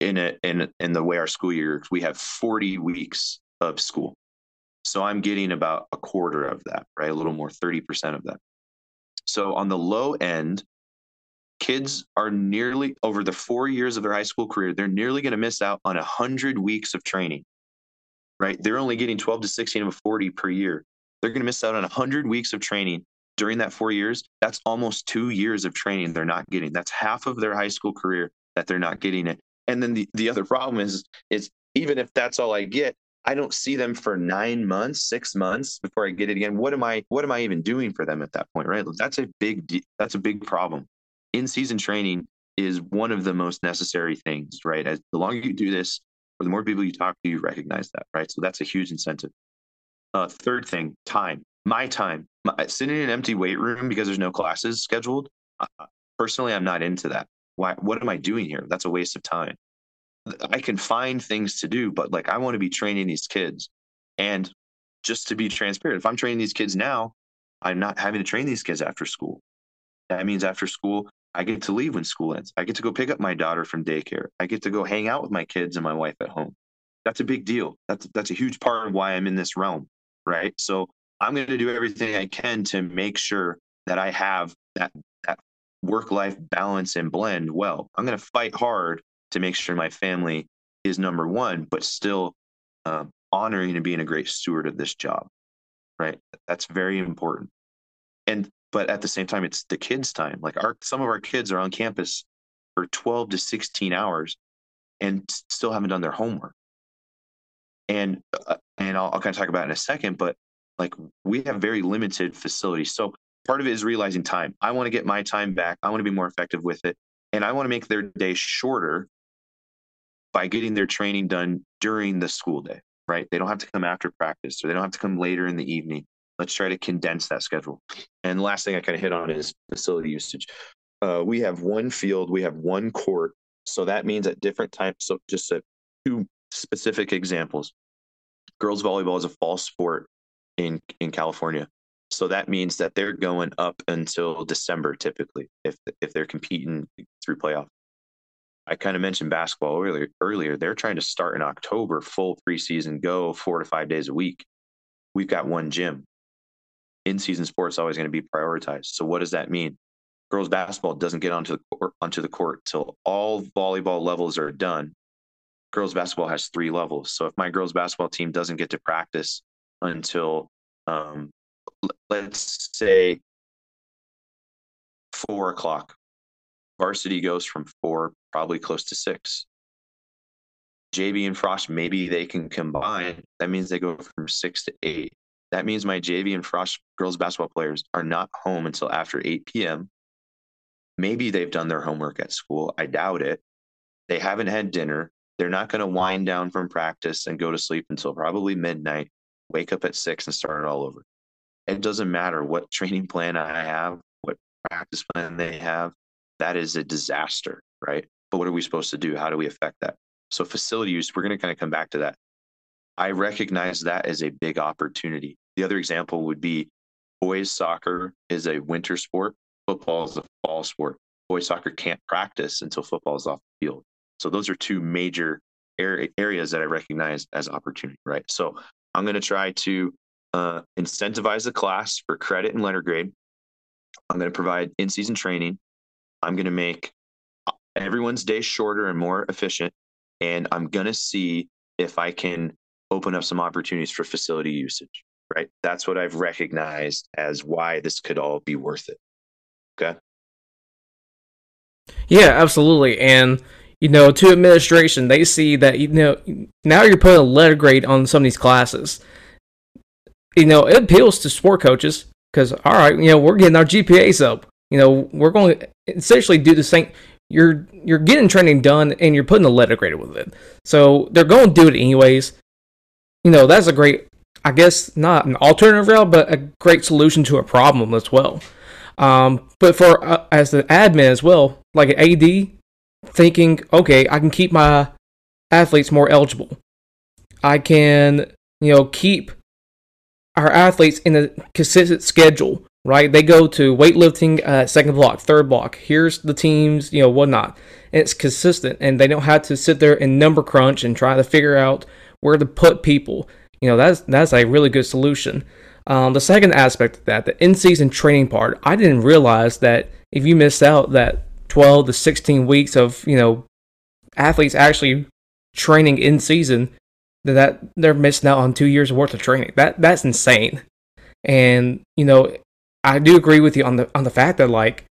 in a, in in the way our school year we have 40 weeks of school so i'm getting about a quarter of that right a little more 30% of that so on the low end kids are nearly over the four years of their high school career they're nearly going to miss out on 100 weeks of training right they're only getting 12 to 16 of 40 per year they're going to miss out on 100 weeks of training during that four years that's almost two years of training they're not getting that's half of their high school career that they're not getting it. And then the, the other problem is is even if that's all I get, I don't see them for nine months, six months before I get it again. What am I what am I even doing for them at that point, right? That's a big that's a big problem. In season training is one of the most necessary things, right? As the longer you do this, the more people you talk to, you recognize that, right? So that's a huge incentive. Uh, third thing, time. My time. My, sitting in an empty weight room because there's no classes scheduled. Uh, personally, I'm not into that. Why? What am I doing here? That's a waste of time. I can find things to do, but like I want to be training these kids. And just to be transparent, if I'm training these kids now, I'm not having to train these kids after school. That means after school, I get to leave when school ends. I get to go pick up my daughter from daycare. I get to go hang out with my kids and my wife at home. That's a big deal. That's that's a huge part of why I'm in this realm, right? So I'm going to do everything I can to make sure that I have that that work life balance and blend well. I'm going to fight hard to make sure my family is number one, but still um, honoring and being a great steward of this job. Right. That's very important. And, but at the same time, it's the kids' time. Like our, some of our kids are on campus for 12 to 16 hours and still haven't done their homework. And, uh, and I'll, I'll kind of talk about in a second, but like we have very limited facilities. So part of it is realizing time. I want to get my time back. I want to be more effective with it. And I want to make their day shorter by getting their training done during the school day, right? They don't have to come after practice or they don't have to come later in the evening. Let's try to condense that schedule. And last thing I kind of hit on is facility usage. Uh, we have one field, we have one court. So that means at different times, so just a, two specific examples. Girls volleyball is a fall sport in, in California. So that means that they're going up until December typically if if they're competing through playoff. I kind of mentioned basketball earlier. Earlier, they're trying to start in October, full preseason, go four to five days a week. We've got one gym. In season sports always going to be prioritized. So what does that mean? Girls basketball doesn't get onto the court, onto the court till all volleyball levels are done. Girls basketball has three levels. So if my girls basketball team doesn't get to practice until um, let's say four o'clock Varsity goes from four, probably close to six. JV and Frosh maybe they can combine. That means they go from six to eight. That means my JV and Frosh girls basketball players are not home until after 8 p.m. Maybe they've done their homework at school. I doubt it. They haven't had dinner. They're not going to wind down from practice and go to sleep until probably midnight, wake up at six and start it all over. It doesn't matter what training plan I have, what practice plan they have that is a disaster, right? But what are we supposed to do? How do we affect that? So, facility use, we're going to kind of come back to that. I recognize that as a big opportunity. The other example would be boys soccer is a winter sport, football is a fall sport. Boys soccer can't practice until football is off the field. So, those are two major areas that I recognize as opportunity, right? So, I'm going to try to uh, incentivize the class for credit and letter grade. I'm going to provide in season training I'm going to make everyone's day shorter and more efficient. And I'm going to see if I can open up some opportunities for facility usage, right? That's what I've recognized as why this could all be worth it. Okay. Yeah, absolutely. And, you know, to administration, they see that, you know, now you're putting a letter grade on some of these classes. You know, it appeals to sport coaches because, all right, you know, we're getting our GPAs up. You know, we're going to essentially do the same. You're you're getting training done and you're putting a letter grade with it. So they're going to do it anyways. You know, that's a great, I guess, not an alternative route, but a great solution to a problem as well. Um, but for uh, as an admin as well, like an AD, thinking, okay, I can keep my athletes more eligible. I can, you know, keep our athletes in a consistent schedule right? They go to weightlifting, uh, second block, third block. Here's the teams, you know, whatnot. And it's consistent, and they don't have to sit there and number crunch and try to figure out where to put people. You know, that's that's a really good solution. Um, the second aspect of that, the in-season training part, I didn't realize that if you miss out that 12 to 16 weeks of you know athletes actually training in season, that they're missing out on two years worth of training. That that's insane. And you know, I do agree with you on the on the fact that like,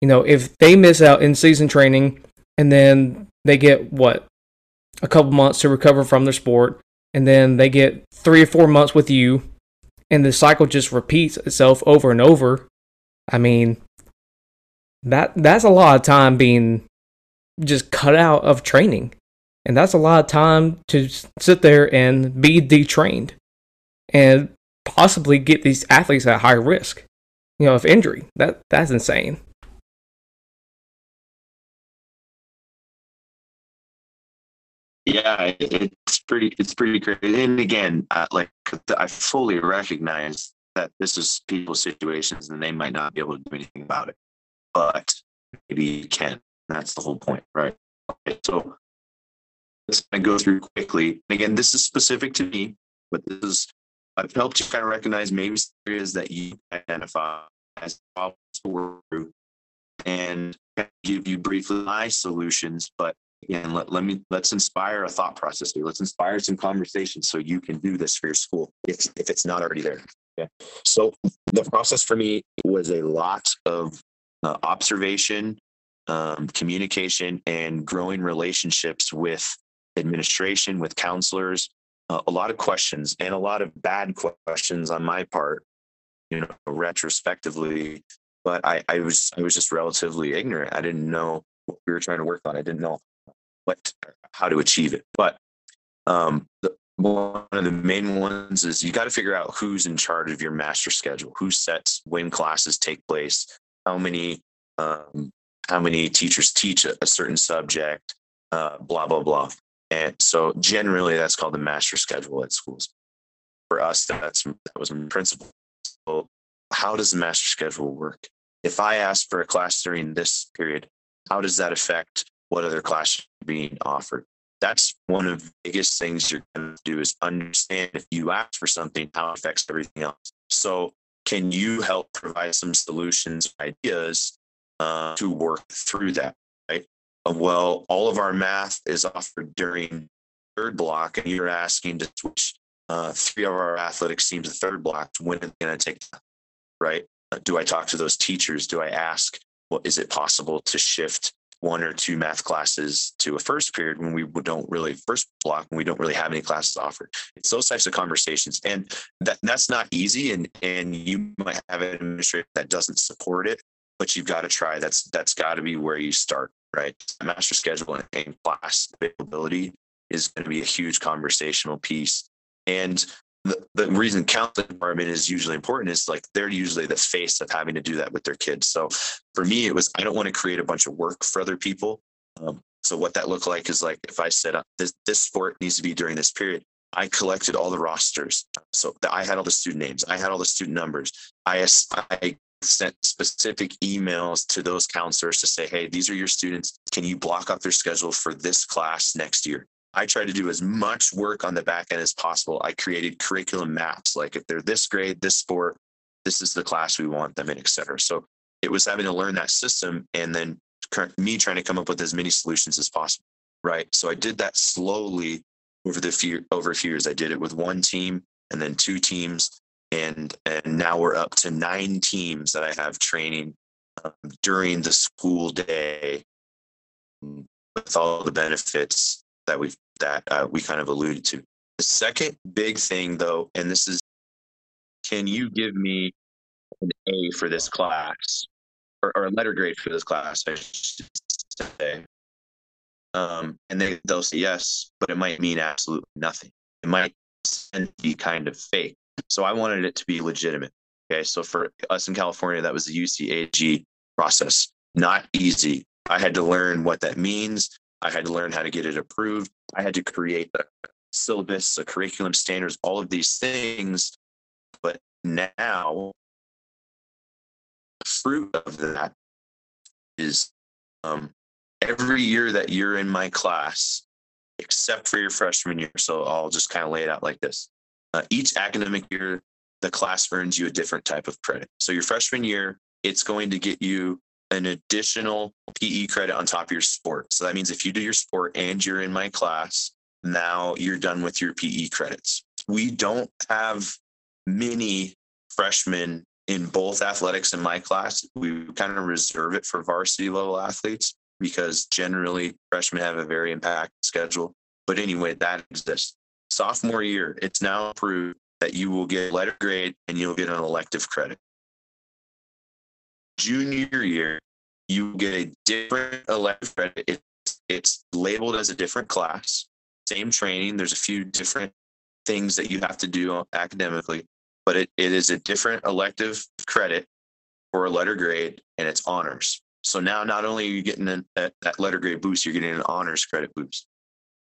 you know, if they miss out in season training and then they get what a couple months to recover from their sport, and then they get three or four months with you, and the cycle just repeats itself over and over. I mean, that that's a lot of time being just cut out of training. And that's a lot of time to sit there and be detrained and possibly get these athletes at high risk, you know, of injury. That that's insane. Yeah, it's pretty. It's pretty crazy. And again, uh, like I fully recognize that this is people's situations, and they might not be able to do anything about it. But maybe you can. That's the whole point, right? Okay, so let's go through quickly. Again, this is specific to me, but this is I've helped you kind of recognize maybe areas that you identify as problems to work through, and give you briefly my solutions. But again, let, let me let's inspire a thought process here. Let's inspire some conversation so you can do this for your school if if it's not already there. So the process for me was a lot of uh, observation, um, communication, and growing relationships with administration, with counselors, uh, a lot of questions and a lot of bad questions on my part, you know, retrospectively. But I, I was I was just relatively ignorant. I didn't know what we were trying to work on. I didn't know what how to achieve it. But um, the, one of the main ones is you got to figure out who's in charge of your master schedule, who sets when classes take place, how many um, how many teachers teach a, a certain subject, uh, blah blah blah. And so generally, that's called the master schedule at schools. For us, that's that was principal. So how does the master schedule work? If I ask for a class during this period, how does that affect what other classes are being offered? That's one of the biggest things you're going to do is understand if you ask for something, how it affects everything else. So, can you help provide some solutions, ideas uh, to work through that? Right. Uh, well, all of our math is offered during third block, and you're asking to switch uh, three of our athletics teams to third block. When are they going to take? that? Right. Uh, do I talk to those teachers? Do I ask? Well, is it possible to shift one or two math classes to a first period when we don't really first block when we don't really have any classes offered it's those types of conversations and that that's not easy and and you might have an administrator that doesn't support it but you've got to try. That's that's got to be where you start right? Master schedule and class availability is going to be a huge conversational piece. And the, the reason counseling department is usually important is like they're usually the face of having to do that with their kids. So for me, it was I don't want to create a bunch of work for other people. Um, so what that looked like is like if I said uh, this this sport needs to be during this period, I collected all the rosters. So I had all the student names, I had all the student numbers. I I sent specific emails to those counselors to say, hey, these are your students. Can you block off their schedule for this class next year? I try to do as much work on the back end as possible. I created curriculum maps, like if they're this grade, this sport, this is the class we want them in, et cetera. So it was having to learn that system and then me trying to come up with as many solutions as possible. Right. So I did that slowly over the few over a few years. I did it with one team and then two teams. And and now we're up to nine teams that I have training um, during the school day with all the benefits that we that uh, we kind of alluded to. The second big thing, though, and this is, can you give me an A for this class, or, or a letter grade for this class? I should say. Um, and they they'll say yes, but it might mean absolutely nothing. It might be kind of fake. So I wanted it to be legitimate. Okay, so for us in California, that was the UCAG process. Not easy. I had to learn what that means. I had to learn how to get it approved. I had to create a syllabus, a curriculum standards, all of these things. But now, the fruit of that is um, every year that you're in my class, except for your freshman year. So I'll just kind of lay it out like this. Uh, each academic year, the class earns you a different type of credit. So your freshman year, it's going to get you an additional PE credit on top of your sport. So that means if you do your sport and you're in my class, now you're done with your PE credits. We don't have many freshmen in both athletics in my class. We kind of reserve it for varsity level athletes. because generally freshmen have a very impacted schedule. But anyway, that exists. Sophomore year, it's now approved that you will get letter grade and you'll get an elective credit. Junior year, you get a different elective credit. It's, it's labeled as a different class, same training. There's a few different things that you have to do academically, but it, it is a different elective credit for a letter grade and it's honors. So now not only are you getting an, that, that letter grade boost, you're getting an honors credit boost.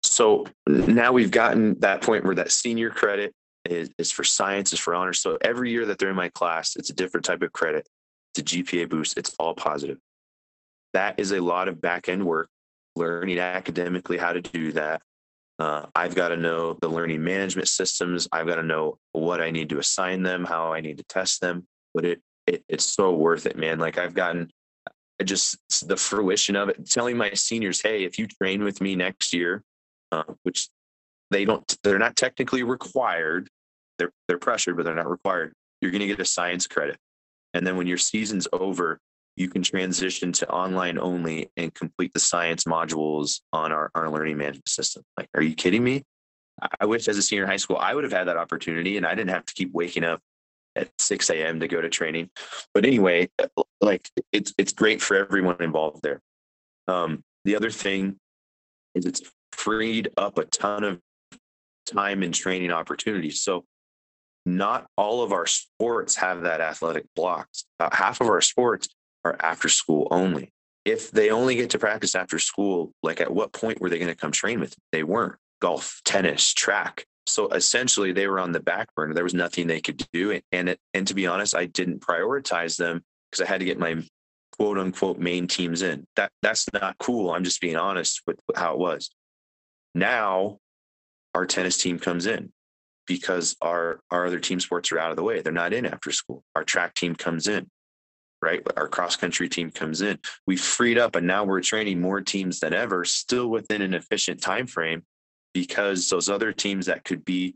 So now we've gotten that point where that senior credit is, is for science, is for honors. So every year that they're in my class, it's a different type of credit. A GPA boost. It's all positive. That is a lot of back end work, learning academically how to do that. Uh, I've got to know the learning management systems. I've got to know what I need to assign them, how I need to test them. But it, it it's so worth it, man. Like I've gotten just the fruition of it, telling my seniors, hey, if you train with me next year, uh, which they don't, they're not technically required. They're they're pressured, but they're not required. You're going to get a science credit, and then when your season's over, you can transition to online only and complete the science modules on our, our learning management system. Like, are you kidding me? I wish as a senior in high school, I would have had that opportunity and I didn't have to keep waking up at 6 a.m. to go to training. But anyway, like it's it's great for everyone involved there. Um, the other thing is it's freed up a ton of time and training opportunities. So not all of our sports have that athletic blocks. About half of our sports are after school only. If they only get to practice after school, like at what point were they going to come train with? Them? They weren't. Golf, tennis, track, so essentially they were on the back burner there was nothing they could do and it, and to be honest i didn't prioritize them because i had to get my quote unquote main teams in that that's not cool i'm just being honest with how it was now our tennis team comes in because our our other team sports are out of the way they're not in after school our track team comes in right our cross country team comes in we freed up and now we're training more teams than ever still within an efficient time frame because those other teams that could be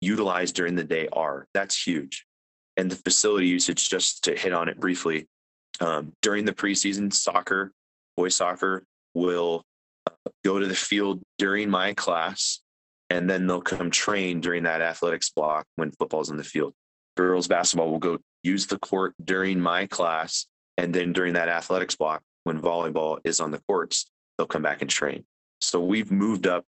utilized during the day are. That's huge. And the facility usage, just to hit on it briefly, um, during the preseason, soccer, boys soccer will go to the field during my class, and then they'll come train during that athletics block when football's in the field. Girls basketball will go use the court during my class, and then during that athletics block when volleyball is on the courts, they'll come back and train. So we've moved up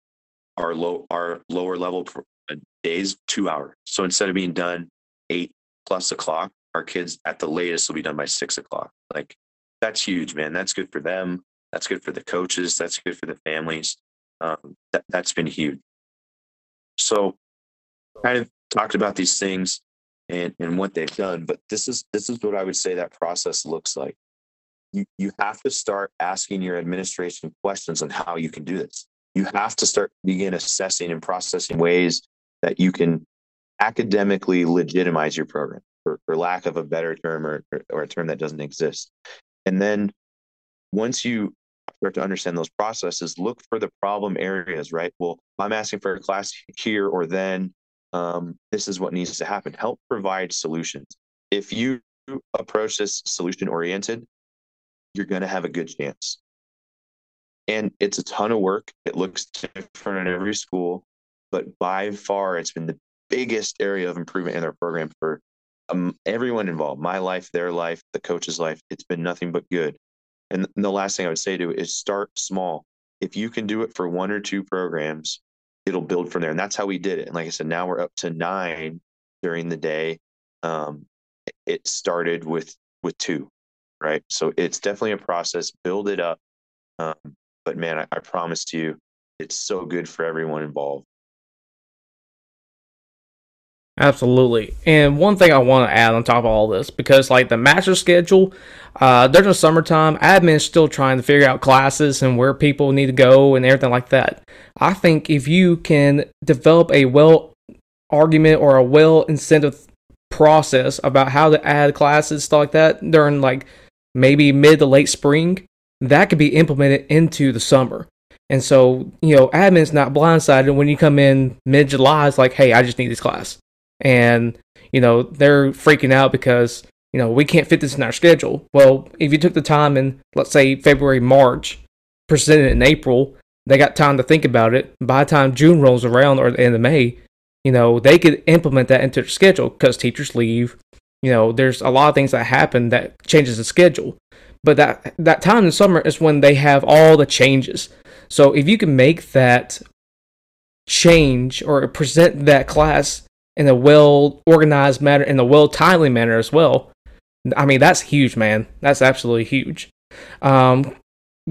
our low our lower level uh, days two hours. So instead of being done eight plus o'clock, our kids at the latest will be done by six o'clock. Like that's huge, man. That's good for them. That's good for the coaches. That's good for the families. Um, that that's been huge. So, of talked about these things and and what they've done, but this is this is what I would say that process looks like. You you have to start asking your administration questions on how you can do this you have to start begin assessing and processing ways that you can academically legitimize your program for, for lack of a better term or, or a term that doesn't exist and then once you start to understand those processes look for the problem areas right well i'm asking for a class here or then um, this is what needs to happen help provide solutions if you approach this solution oriented you're going to have a good chance and it's a ton of work. It looks different in every school, but by far, it's been the biggest area of improvement in their program for um, everyone involved my life, their life, the coach's life. It's been nothing but good. And the last thing I would say to is start small. If you can do it for one or two programs, it'll build from there. And that's how we did it. And like I said, now we're up to nine during the day. Um, it started with with two, right? So it's definitely a process. Build it up. Um, but man, I, I promise you, it's so good for everyone involved. Absolutely. And one thing I want to add on top of all this, because like the master schedule, uh, during the summertime, admin is still trying to figure out classes and where people need to go and everything like that. I think if you can develop a well argument or a well incentive process about how to add classes, stuff like that, during like maybe mid to late spring, that could be implemented into the summer. And so, you know, admin's not blindsided when you come in mid July, it's like, hey, I just need this class. And, you know, they're freaking out because, you know, we can't fit this in our schedule. Well, if you took the time in, let's say, February, March presented in April, they got time to think about it. By the time June rolls around or the end of May, you know, they could implement that into their schedule because teachers leave. You know, there's a lot of things that happen that changes the schedule. But that that time in summer is when they have all the changes. So if you can make that change or present that class in a well organized manner, in a well timely manner as well, I mean that's huge, man. That's absolutely huge. Um,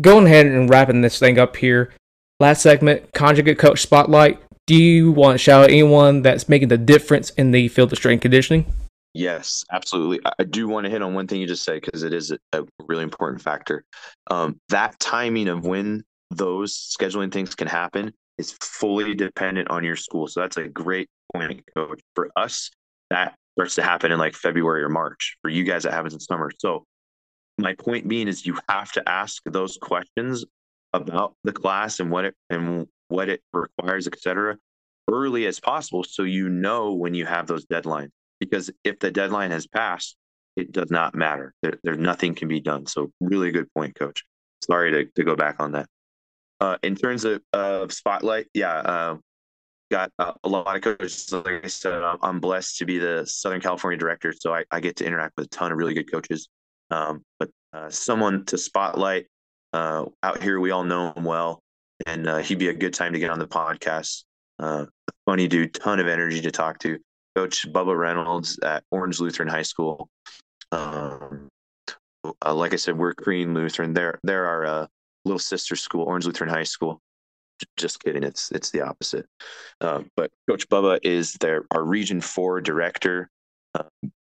going ahead and wrapping this thing up here. Last segment, conjugate coach spotlight. Do you want to shout out anyone that's making the difference in the field of strength conditioning? Yes, absolutely. I do want to hit on one thing you just said because it is a really important factor. Um, that timing of when those scheduling things can happen is fully dependent on your school. So that's a great point, coach. For us, that starts to happen in like February or March. For you guys, that happens in summer. So my point being is you have to ask those questions about the class and what it and what it requires, et cetera, early as possible so you know when you have those deadlines. Because if the deadline has passed, it does not matter. There, there nothing can be done. So really good point, coach. Sorry to, to go back on that. Uh, in terms of, of spotlight, yeah, uh, got uh, a lot of coaches. Like I said, I'm blessed to be the Southern California director, so I, I get to interact with a ton of really good coaches. Um, but uh, someone to spotlight uh, out here, we all know him well, and uh, he'd be a good time to get on the podcast. Uh, funny dude, ton of energy to talk to. Coach Bubba Reynolds at Orange Lutheran High School. Um, uh, like I said, we're Crean Lutheran. They're they're our little sister school, Orange Lutheran High School. Just kidding. It's it's the opposite. but Coach Bubba is their our Region Four director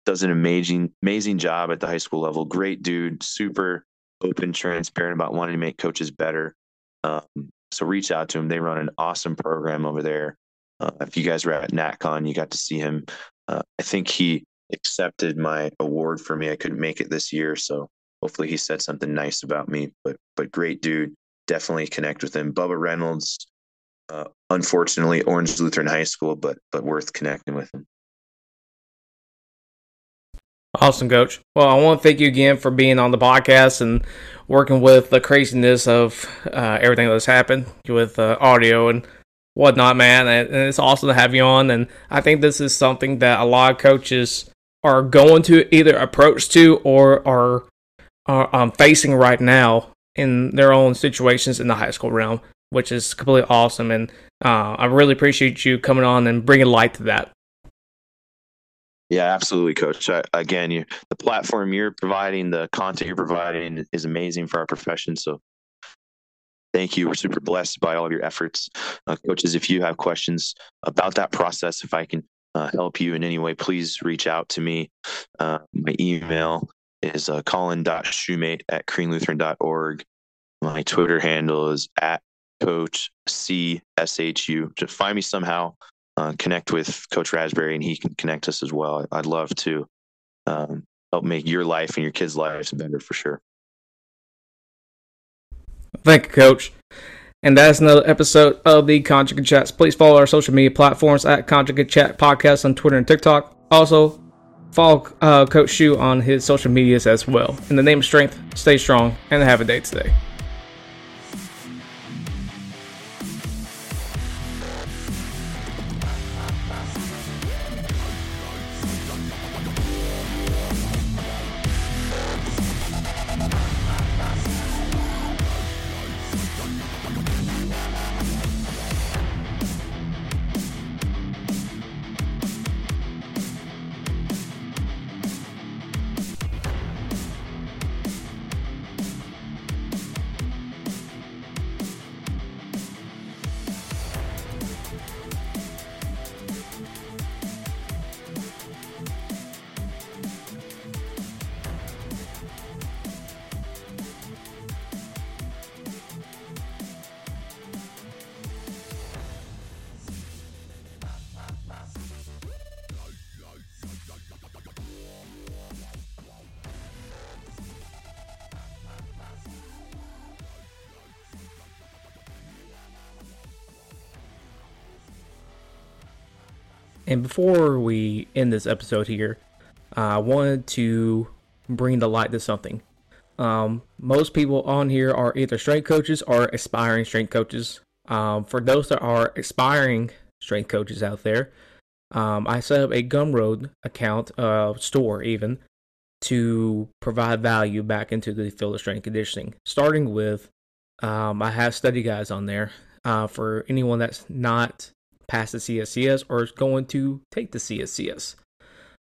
does an amazing amazing job at the high school level. Great dude, super open, transparent about wanting to make coaches better. Um, so reach out to him. They run an awesome program over there. Uh, if you guys were at NatCon, you got to see him. Uh, I think he accepted my award for me. I couldn't make it this year, so hopefully he said something nice about me. But but great dude. Definitely connect with him. Bubba Reynolds. Uh, unfortunately, Orange Lutheran High School, but but worth connecting with him. Awesome, coach. Well, I want to thank you again for being on the podcast and working with the craziness of uh, everything that's happened with uh, audio and whatnot, man. And it's awesome to have you on. And I think this is something that a lot of coaches are going to either approach to or are, are um, facing right now in their own situations in the high school realm, which is completely awesome. And uh, I really appreciate you coming on and bringing light to that. Yeah, absolutely, Coach. I, again, you the platform you're providing, the content you're providing is amazing for our profession. So, thank you. We're super blessed by all of your efforts, uh, coaches. If you have questions about that process, if I can uh, help you in any way, please reach out to me. Uh, my email is uh, colin.shumate at creanlutheran.org. My Twitter handle is at coach CSHU. Just find me somehow uh, connect with Coach Raspberry and he can connect us as well. I'd love to um, help make your life and your kids' lives better for sure. Thank you, Coach. And that's another episode of the Conjugate Chats. Please follow our social media platforms at Conjugate Chat Podcast on Twitter and TikTok. Also, follow uh, Coach Shu on his social medias as well. In the name of strength, stay strong and have a day today. And before we end this episode here, I wanted to bring the light to something. Um, most people on here are either strength coaches or aspiring strength coaches. Um, for those that are aspiring strength coaches out there, um, I set up a Gumroad account, uh, store even, to provide value back into the field of strength conditioning. Starting with, um, I have study guides on there uh, for anyone that's not past the CSCS or is going to take the CSCS.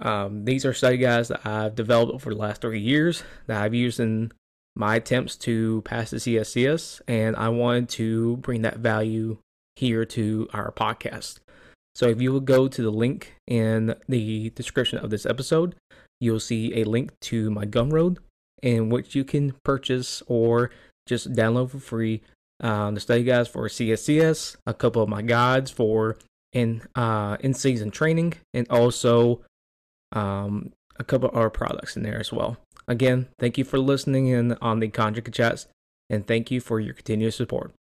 Um, these are study guides that I've developed over the last three years that I've used in my attempts to pass the CSCS, and I wanted to bring that value here to our podcast. So if you will go to the link in the description of this episode, you'll see a link to my Gumroad in which you can purchase or just download for free um, the study guides for CSCS, a couple of my guides for in uh, in season training, and also um, a couple of our products in there as well. Again, thank you for listening in on the Conjugate Chats, and thank you for your continuous support.